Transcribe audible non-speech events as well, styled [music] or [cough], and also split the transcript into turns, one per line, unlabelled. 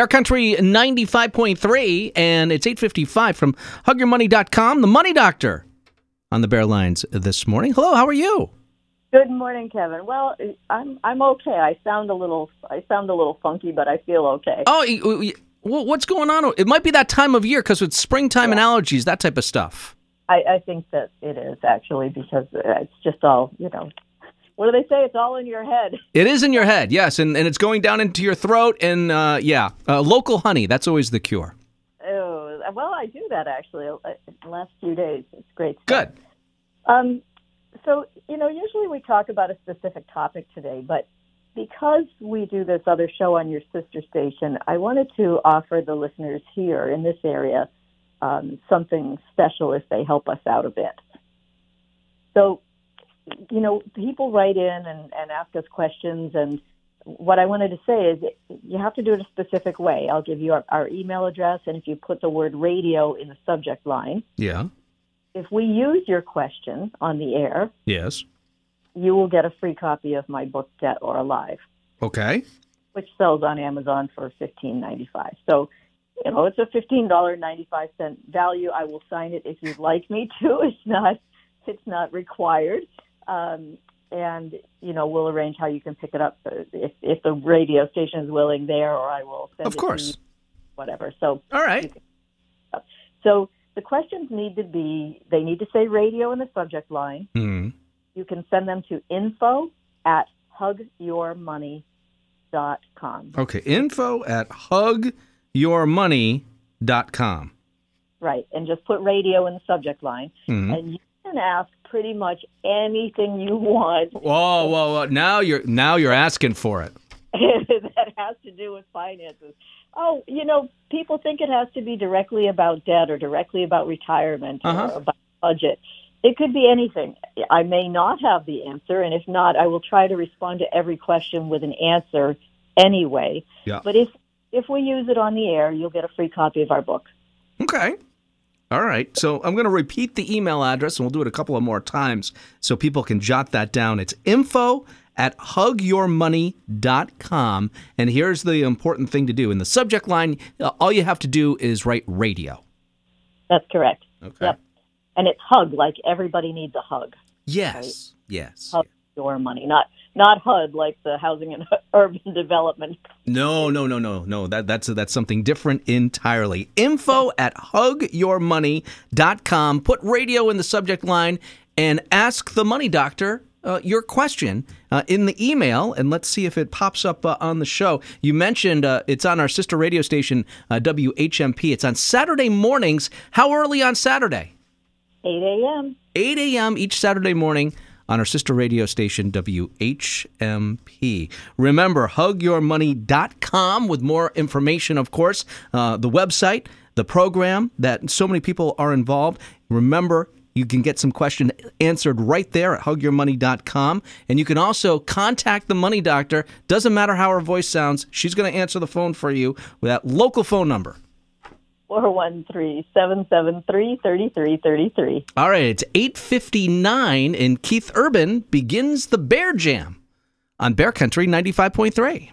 Bear Country 95.3, and it's 855 from hugyourmoney.com. The Money Doctor on the Bear Lines this morning. Hello, how are you?
Good morning, Kevin. Well, I'm I'm okay. I sound a little I sound a little funky, but I feel okay.
Oh, y- y- wh- what's going on? It might be that time of year because it's springtime and allergies, that type of stuff.
I, I think that it is actually because it's just all you know. What do they say? It's all in your head. [laughs]
It is in your head, yes, and, and it's going down into your throat. And uh, yeah, uh, local honey, that's always the cure.
Oh, well, I do that actually. uh, The last few days, it's great. Stuff.
Good.
Um, so you know, usually we talk about a specific topic today, but because we do this other show on your sister station, I wanted to offer the listeners here in this area um, something special if they help us out a bit. So, you know, people write in and, and ask us questions, and what I wanted to say is you have to do it a specific way. I'll give you our, our email address, and if you put the word radio in the subject line,
Yeah.
if we use your question on the air,
Yes.
you will get a free copy of my book Debt or Alive,
Okay.
which sells on Amazon for fifteen ninety five. So, you know, it's a fifteen dollar ninety five cent value. I will sign it if you'd like me to. [laughs] It's not it's not required. Um, and you know, we'll arrange how you can pick it up if if the radio station is willing there, or I will send
Of
it to you,
course.
whatever. So
All right.
so the questions need to be they need to say radio in the subject line.
Hmm.
you can send them to info at hugyourmoney.com.
Okay. Info at hugyourmoney.com.
Right. And just put radio in the subject line.
Mhm.
And you can ask pretty much anything you want
Whoa, whoa, whoa! Now you're now you're asking for it. [laughs]
that has to do with finances. Oh, you know, people think it has to be directly about debt or directly about retirement
Uh-huh.
or about budget. It could be anything. I may not have the answer, and if not, I will try to respond to every question with an answer anyway.
Yeah.
But if if we use it on the air, you'll get a free copy of our book.
Okay. All right. So I'm going to repeat the email address and we'll do it a couple of more times so people can jot that down. It's info at hugyourmoney.com. And here's the important thing to do in the subject line, uh, all you have to do is write radio.
That's correct.
Okay.
Yep. And it's hug, like everybody needs a hug.
Yes. Yes.
Hug your money, not not HUD like the Housing and [laughs] Urban Development.
No, no, no, no, no. That that's that's something different entirely. Info at hugyourmoney.com. Put radio in the subject line and ask the money doctor uh, your question uh, in the email, and let's see if it pops up uh, on the show. You mentioned uh, it's on our sister radio station, uh, WHMP. It's on Saturday mornings. How early on Saturday?
8 a.m.
8 a.m. each Saturday morning on our sister radio station, WHMP. Remember, hugyourmoney.com with more information, of course, uh, the website, the program that so many people are involved. Remember, you can get some question answered right there at hugyourmoney.com. And you can also contact the money doctor. Doesn't matter how her voice sounds, she's going to answer the phone for you with that local phone number.
413-773-3333.
All right, it's 8:59 and Keith Urban begins the Bear Jam on Bear Country 95.3.